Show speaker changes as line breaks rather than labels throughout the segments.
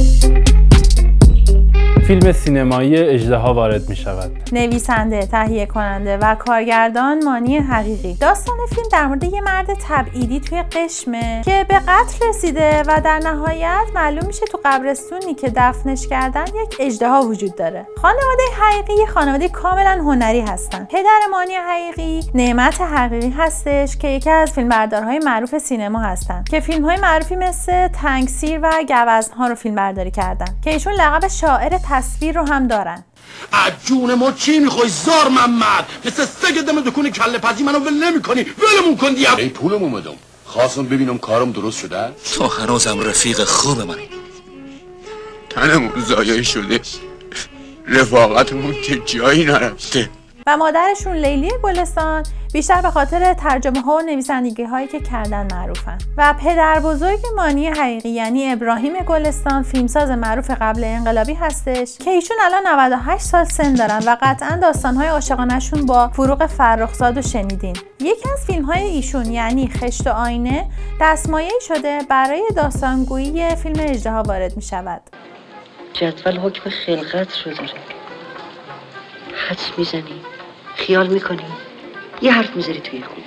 Thank فیلم سینمایی اجدها وارد می شود
نویسنده، تهیه کننده و کارگردان مانی حقیقی. داستان فیلم در مورد یه مرد تبعیدی توی قشمه که به قتل رسیده و در نهایت معلوم میشه تو قبرستونی که دفنش کردن یک اجدها وجود داره. خانواده حقیقی خانواده کاملا هنری هستن. پدر مانی حقیقی نعمت حقیقی هستش که یکی از فیلمبردارهای معروف سینما هستن. که فیلم های معروفی مثل تنگسیر و گوزنها رو فیلم برداری کردن. که ایشون لقب شاعر تصویر رو هم دارن.
از جون ما چی می‌خوای؟ زار محمد. مثل سگ دم دکون کله پزی منو ول نمی کنی ولمون کن دیم ای پولم اومدم خواستم ببینم کارم درست شده
تو هنوزم رفیق خوب منی.
تنمون زایه شده. رفاقتمون که جایی نرفته.
و مادرشون لیلی گلستان. بیشتر به خاطر ترجمه ها و نویسندگی هایی که کردن معروفن. و پدر بزرگ مانی حقیقی یعنی ابراهیم گلستان فیلمساز معروف قبل انقلابی هستش که ایشون الان 98 سال سن دارن و قطعا داستان های عاشقانشون با فروغ فرخزاد و شنیدین. یکی از فیلم های ایشون یعنی خشت و آینه دستمایه شده برای داستانگویی فیلم اجدها وارد می شود
جدول حکم خلقت رو داره. حدس می‌زنی. خیال می‌کنی. یه حرف می‌ذاری توی خونه.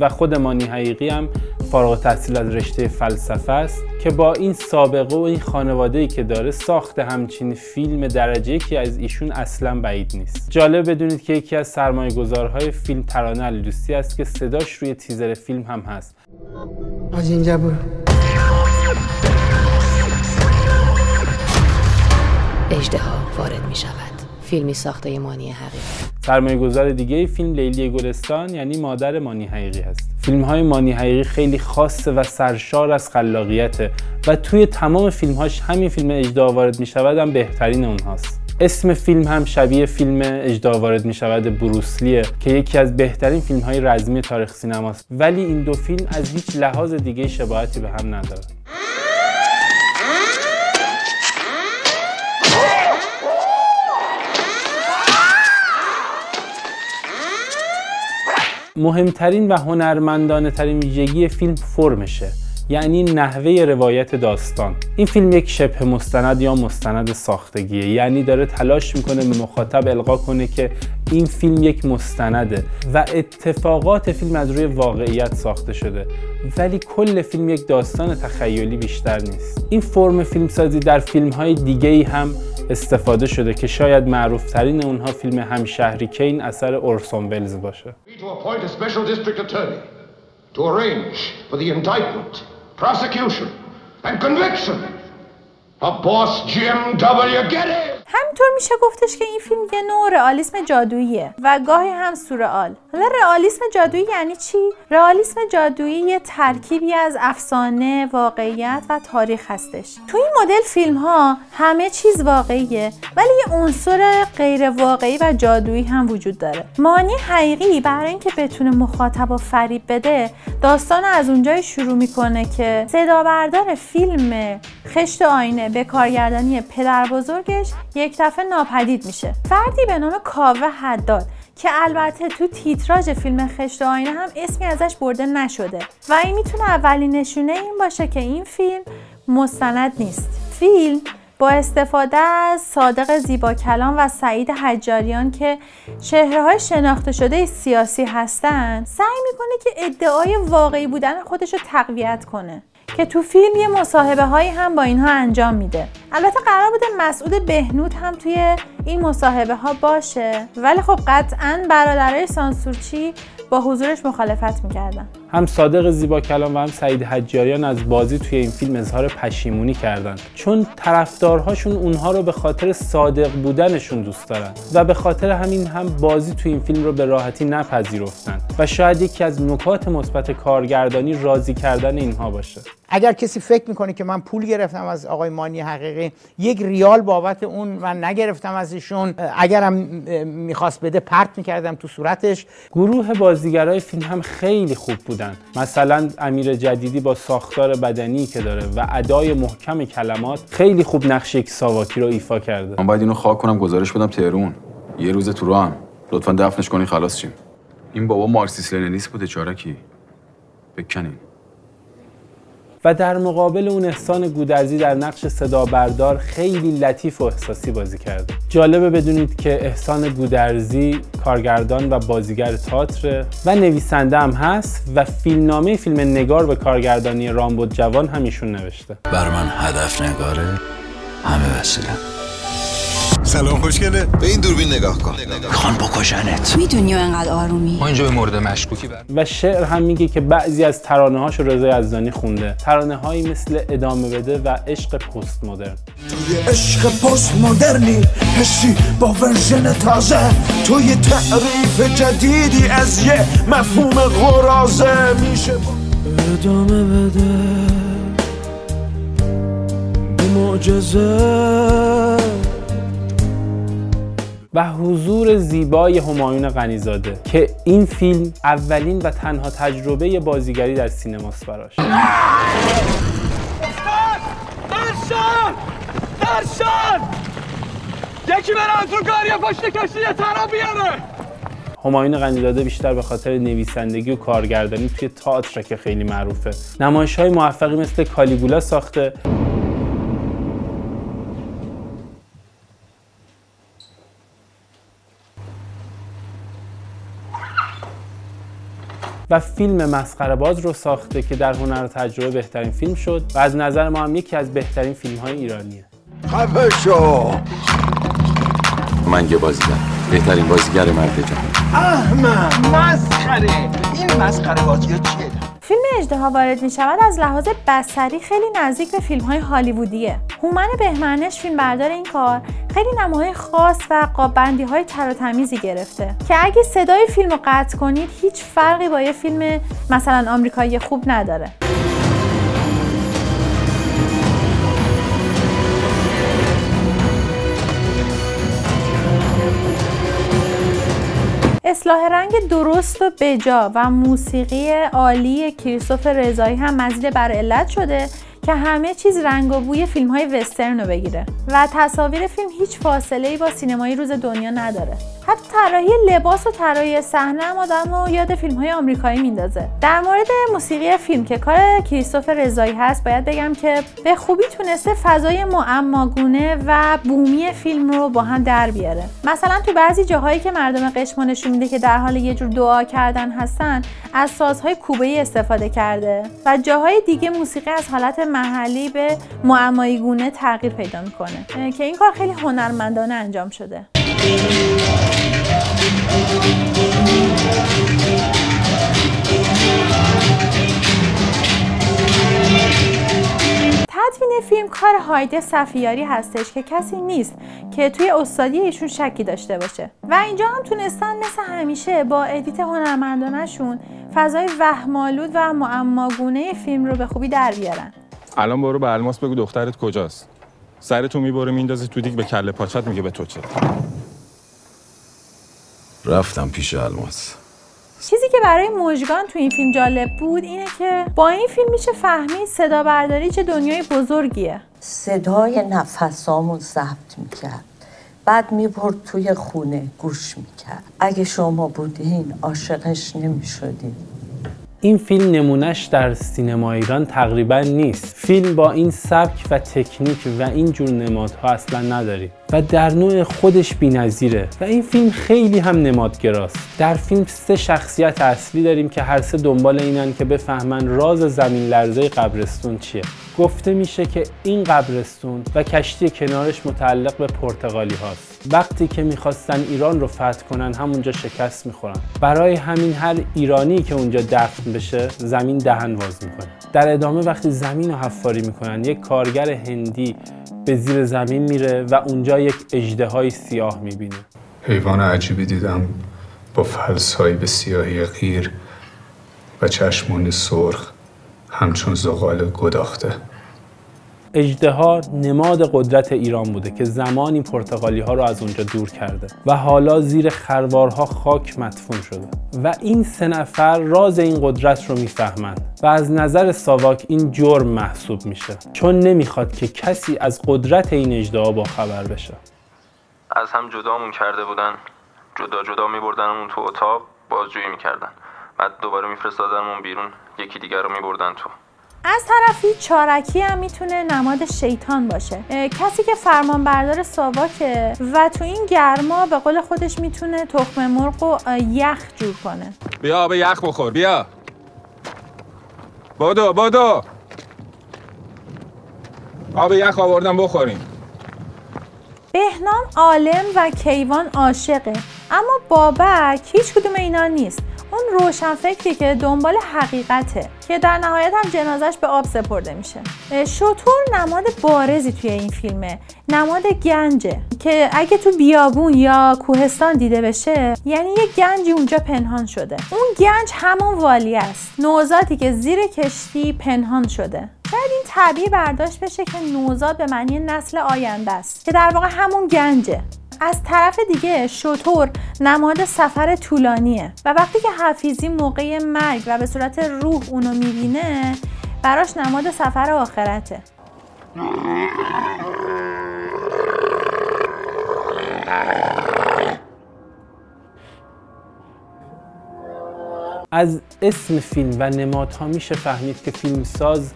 و خود مانی حقیقی هم فارغ تحصیل از رشته فلسفه است که با این سابقه و این خانواده ای که داره ساخت همچین فیلم درجه که از ایشون اصلا بعید نیست. جالب بدونید که یکی از سرمایه گذارهای فیلم ترانه علی دوستی است که صداش روی تیزر فیلم هم هست.
از اینجا برو.
اجدها وارد می شود فیلمی ساخته مانی حقیقی.
سرمایه گذار دیگه فیلم لیلی گلستان یعنی مادر مانی حقیقی هست. فیلم های مانی حقیقی خیلی خاصه و سرشار از خلاقیته و توی تمام فیلم هاش همین فیلم اجدا وارد می شود هم بهترین اونهاست. اسم فیلم هم شبیه فیلم اجدا وارد می شود بروسلیه که یکی از بهترین فیلم های رزمی تاریخ سینماست. ولی این دو فیلم از هیچ لحاظ دیگه شباهتی به هم ندارن. مهمترین و هنرمندانه ترین ویژگی فیلم فرمشه یعنی نحوه روایت داستان. این فیلم یک شبه مستند یا مستند ساختگیه یعنی داره تلاش می‌کنه به مخاطب القا کنه که این فیلم یک مستنده و اتفاقات فیلم از روی واقعیت ساخته شده. ولی کل فیلم یک داستان تخیلی بیشتر نیست. این فرم فیلمسازی در فیلم های دیگه ای هم استفاده شده که شاید معروف ترین اونها فیلم همشهری کین اثر اورسون ولز باشه.
To appoint a special district attorney to arrange for the indictment, prosecution, and conviction of boss Jim W. Getty.
همینطور میشه گفتش که این فیلم یه نوع رئالیسم جادوییه و گاهی هم سورئال حالا رئالیسم جادویی یعنی چی؟ رئالیسم جادویی یه ترکیبی از افسانه واقعیت و تاریخ هستش. تو این مدل فیلم ها همه چیز واقعیه ولی یه عنصر غیر واقعی و جادویی هم وجود داره. مانی حقیقی برای اینکه بتونه مخاطب و فریب بده داستان از اونجای شروع می‌کنه که صدا بردار فیلم خشت آینه به کارگردانی پدر بزرگش یک دفعه ناپدید میشه. فردی به نام کاوه حداد که البته تو تیتراژ فیلم خشت آینه هم اسمی ازش برده نشده و این می‌تونه اولین نشونه این باشه که این فیلم مستند نیست. فیلم با استفاده از صادق زیبا کلام و سعید حجاریان که چهره های شناخته شده سیاسی هستند سعی می‌کنه که ادعای واقعی بودن خودش رو تقویت کنه. که تو فیلم یه مصاحبه هایی هم با اینها انجام میده. البته قرار بوده مسعود بهنود هم توی این مصاحبه ها باشه. ولی خب قطعا برادرای سانسورچی با حضورش مخالفت می‌کردن.
هم صادق زیبا کلام و هم سعید حجاریان از بازی توی این فیلم اظهار پشیمونی کردن. چون طرفدارهاشون اونها رو به خاطر صادق بودنشون دوست دارن و به خاطر همین هم بازی توی این فیلم رو به راحتی نپذیرفتن و شاید یکی از نکات مثبت کارگردانی راضی کردن اینها باشه.
اگر کسی فکر می‌کنه که من پول گرفتم از آقای مانی حقیقی یک ریال بابت اون من نگرفتم از ایشون اگرم می‌خواست بده پرت می‌کردم تو صورتش.
گروه بازیگرای فیلم هم خیلی خوب بودن مثلا امیر جدیدی با ساختار بدنی که داره و ادای محکم کلمات خیلی خوب نقش یک ساواکی رو ایفا کرده.
من باید اینو خاک کنم گزارش بدم تهرون. یه روز تو راهم لطفا دفنش کنی خلاص شیم. این بابا مارکسیست لنینیست بوده چارکی. بکنین.
و در مقابل اون احسان گودرزی در نقش صدا بردار خیلی لطیف و احساسی بازی کرده جالبه بدونید که احسان گودرزی کارگردان و بازیگر تئاتر و نویسنده هم هست و فیلمنامه فیلم نگار به کارگردانی رامبد جوان هم ایشون نوشته.
بر من هدف نگاره همه وسیله.
سلام خوشگله به این دوربین نگاه کن.
خان بکشنت
می‌دونی انقدر آرومی؟
ما اینجا به مورد مشکوکی بر
و شعر هم میگه که بعضی از ترانه هاش رضا یزدانی خونده. ترانه هایی مثل ادامه بده و عشق پست مدرن
توی عشق پست مدرنی حسی با ورژن تازه. توی تعریف جدیدی از یه مفهوم غرازه میشه ادامه بده. به معجزه.
و حضور زیبای همایون غنیزاده که این فیلم اولین و تنها تجربه بازیگری در سینماست براش.
یکی برن تو کاری پشت کشتی ترا بیاره!
همایون غنیزاده بیشتر به خاطر نویسندگی و کارگردانی توی تئاتر که خیلی معروفه. نمایش های موفقی مثل کالیگولا ساخته. و فیلم مسخره باز رو ساخته که در هنر و تجربه بهترین فیلم شد و از نظر ما هم یکی از بهترین فیلم های ایرانیه.
خفه شو
من یه بازیگر بهترین بازیگر مرد جهان.
احمد! مسخره! این مسخره بازی چیه؟
اجدها وارد می شود از لحاظ بصری خیلی نزدیک به فیلم های هالیوودیه. هومن بهمنش فیلم بردار این کار خیلی نماهای خاص و قابندی های تر و تمیزی گرفته. که اگه صدای فیلم رو قطع کنید هیچ فرقی با یه فیلم مثلا آمریکایی خوب نداره. اصلاح رنگ درست و بجا و موسیقی عالی کریستوف رضایی هم مزید بر علت شده که همه چیز رنگ و بوی فیلم های وسترن رو بگیره. و تصاویر فیلم هیچ فاصله ای با سینمای روز دنیا نداره. حتی طراحی لباس و طراحی صحنه هم آدم رو یاد فیلم های آمریکایی میندازه. در مورد موسیقی فیلم که کار کریستوف رضایی هست باید بگم که به خوبی تونسته فضای معماگونه و بومی فیلم رو با هم در بیاره. مثلا تو بعضی جاهایی که مردم قشم نشون میده که در حال یه جور دعا کردن هستن از سازهای کوبه استفاده کرده و جاهای دیگه موسیقی از حالت محلی به معمایی گونه تغییر پیدا می‌کنه. که این کار خیلی هنرمندانه انجام شده. تدوین فیلم کار هایده صفیاری هستش که کسی نیست که توی استادی ایشون شکی داشته باشه. و اینجا هم تونستن مثل همیشه با ادیت هنرمندانشون فضای وهمالود و معماگونه فیلم رو به خوبی در بیارن.
الان برو به الماس بگو دخترت کجاست. سرتو می‌بره میندازه تو دیگ به کله پاچت میگه به تو چه؟
رفتم پیش الماس.
چیزی که برای مژگان تو این فیلم جالب بود اینه که با این فیلم میشه فهمید صدا برداری چه دنیای بزرگیه.
صدای نفسامو ضبط می‌کرد. بعد می‌برد توی خونه گوش می‌کرد. اگه شما بودین عاشقش نمی‌شدین.
این فیلم نمونهش در سینما ایران تقریبا نیست. فیلم با این سبک و تکنیک و این جور نمادها اصلا نداری و در نوع خودش بی‌نظیره و این فیلم خیلی هم نمادگراست. در فیلم سه شخصیت اصلی داریم که هر سه دنبال اینن که بفهمن راز زمین لرزه قبرستون چیه. گفته میشه که این قبرستون و کشتی کنارش متعلق به پرتغالی هاست. وقتی که می‌خواستن ایران رو فتح کنن همونجا شکست می‌خورن. برای همین هر ایرانی که اونجا دفن بشه زمین دهن واز می‌کنه. در ادامه وقتی زمین رو حفاری می‌کنن یک کارگر هندی به زیر زمین میره و اونجا یک اجدهای سیاه می‌بینه.
حیوان عجیبی دیدم با فلسایی به سیاهی غیر و چشمان سرخ. همچون زغال گداخته.
اجدها نماد قدرت ایران بوده که زمانی پرتغالی ها رو از اونجا دور کرده و حالا زیر خروارها خاک مدفون شده و این سه نفر راز این قدرت رو می‌فهمند و از نظر ساواک این جرم محسوب میشه چون نمی‌خواد که کسی از قدرت این اجدها با خبر بشه.
از هم جدامون کرده بودن. جدا جدا میبردنمون تو اتاق بازجویی می‌کردن. بعد دوباره میفرستادنمون بیرون. یکی دیگر رو میبردن تو.
از طرفی چارکی هم می‌تونه نماد شیطان باشه. کسی که فرمانبردار ساواکه و تو این گرما به قول خودش می‌تونه تخم مرغ و یخ جور کنه.
بیا آب یخ بخور بیا. بادو بادو. آب یخ آوردم بخوریم.
بهنام عالم و کیوان عاشقه. اما بابک هیچ کدوم اینا نیست. اون روشن فکری که دنبال حقیقته که در نهایت هم جنازش به آب سپرده میشه. شطور نماد بارزی توی این فیلمه. نماد گنجه که اگه تو بیابون یا کوهستان دیده بشه یعنی یه گنجی اونجا پنهان شده. اون گنج همون والی است. نوزاتی که زیر کشتی پنهان شده. شاید این تعبیر برداشت بشه که نوزاد به معنی نسل آینده است که در واقع همون گنجه. از طرف دیگه شطور نماد سفر طولانیه و وقتی که حفیظی موقع مرگ و به صورت روح اونو می‌بینه براش نماد سفر آخرته.
از اسم فیلم و نمادها میشه فهمید که فیلمساز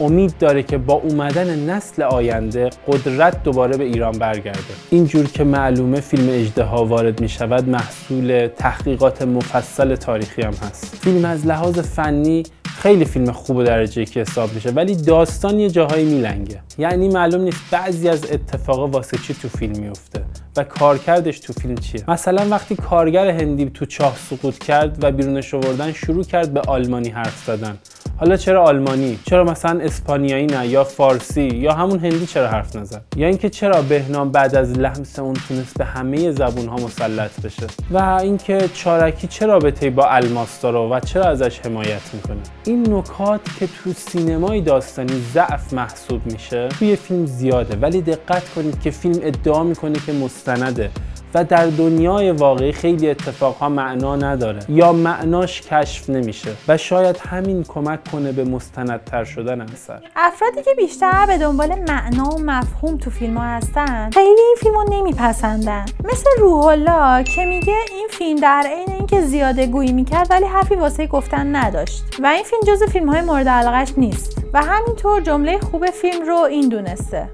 امید داره که با اومدن نسل آینده قدرت دوباره به ایران برگرده. اینجور که معلومه فیلم اجدها وارد می شود محصول تحقیقات مفصل تاریخی هم هست. فیلم از لحاظ فنی خیلی فیلم خوب و درجه که حساب میشه ولی داستان یه جاهایی میلنگه. یعنی معلوم نیست بعضی از اتفاقا واسه چی تو فیلم میفته و کارکردش تو فیلم چیه؟ مثلا وقتی کارگر هندی تو چاه سقوط کرد و بیرونش آوردن شروع کرد به آلمانی حرف زدن. حالا چرا آلمانی؟ چرا مثلا اسپانیایی نه یا فارسی یا همون هندی چرا حرف نزد؟ یا اینکه چرا بهنام بعد از لمس اون تونست به همه زبون ها مسلط بشه؟ و اینکه چارکی چرا به با الماس داره و چرا ازش حمایت می‌کنه؟ این نکات که تو سینمای داستانی ضعف محسوب میشه توی فیلم زیاده. ولی دقت کنید که فیلم ادعا می‌کنه که مستنده و در دنیای واقعی خیلی اتفاقها معنا نداره یا معناش کشف نمیشه و شاید همین کمک کنه به مستندتر شدن اثر
افرادی که بیشتر به دنبال معنا و مفهوم تو فیلم ها هستن خیلی این فیلم رو نمیپسندن. مثل روح الله که میگه این فیلم در عین اینکه زیاده گویی می‌کرد ولی حرفی واسه گفتن نداشت و این فیلم جز فیلم های مورد علاقش نیست و همینطور جمله خوب فیلم رو این دونسته.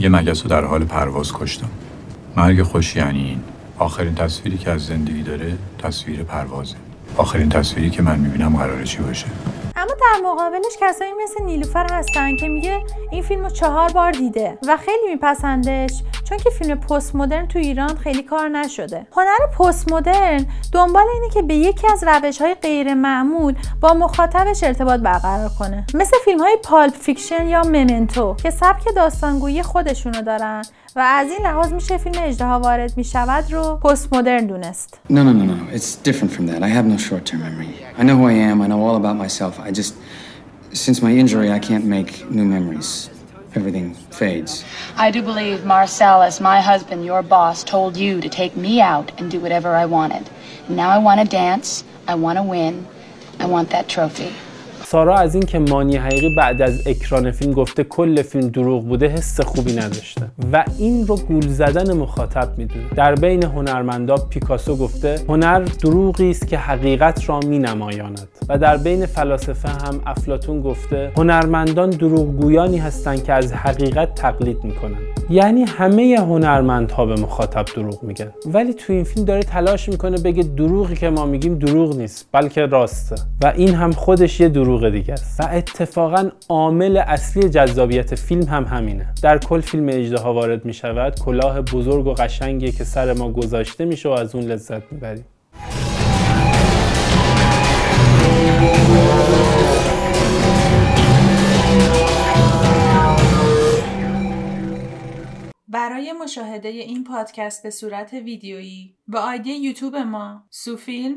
یه مگس رو در حال پرواز کشتم. مرگ خوش یعنی این. آخرین تصویری که از زندگی داره تصویر پروازه. آخرین تصویری که من می‌بینم قراره چی باشه.
اما در مقابلش کسایی مثل نیلوفر هستن که میگه این فیلم رو چهار بار دیده و خیلی میپسندش. چون که فیلم پست مدرن تو ایران خیلی کار نشده هنر پست مدرن دنبال اینه که به یکی از روش های غیر معمول با مخاطبش ارتباط برقرار کنه مثل فیلم های Pulp Fiction یا Memento که سبک داستانگویی خودشونو دارن و از این لحاظ میشه فیلم اجدها وارد می‌شود رو پست مدرن دونست
No, no, no, no. It's different from that. I have no short-term memory. I know who I am. I know all about myself. I just, since my injury, I can't make new memories. Everything fades.
I do believe Marcellus, my husband, your boss, told you to take me out and do whatever I wanted. Now I want to dance. I want to win. I want that trophy.
سارا از اینکه مانی حقیقی بعد از اکران فیلم گفته کل فیلم دروغ بوده حس خوبی نداشته. و این رو گول زدن مخاطب می‌دونه. در بین هنرمندا پیکاسو گفته هنر دروغی است که حقیقت را می نمایاند و در بین فلاسفه هم افلاتون گفته هنرمندان دروغگویانی هستند که از حقیقت تقلید می‌کنن یعنی همه هنرمندها به مخاطب دروغ میگن. ولی تو این فیلم داره تلاش می‌کنه بگه دروغی که ما میگیم دروغ نیست بلکه راسته. و این هم خودش یه دروغ دیگه است و اتفاقا عامل اصلی جذابیت فیلم هم همینه. در کل فیلم اجدها وارد می‌شود. کلاه بزرگ و قشنگی که سر ما گذاشته میشه و از اون لذت می‌بریم.
برای مشاهده این پادکست به صورت ویدیویی با ID یوتیوب ما سوفیلم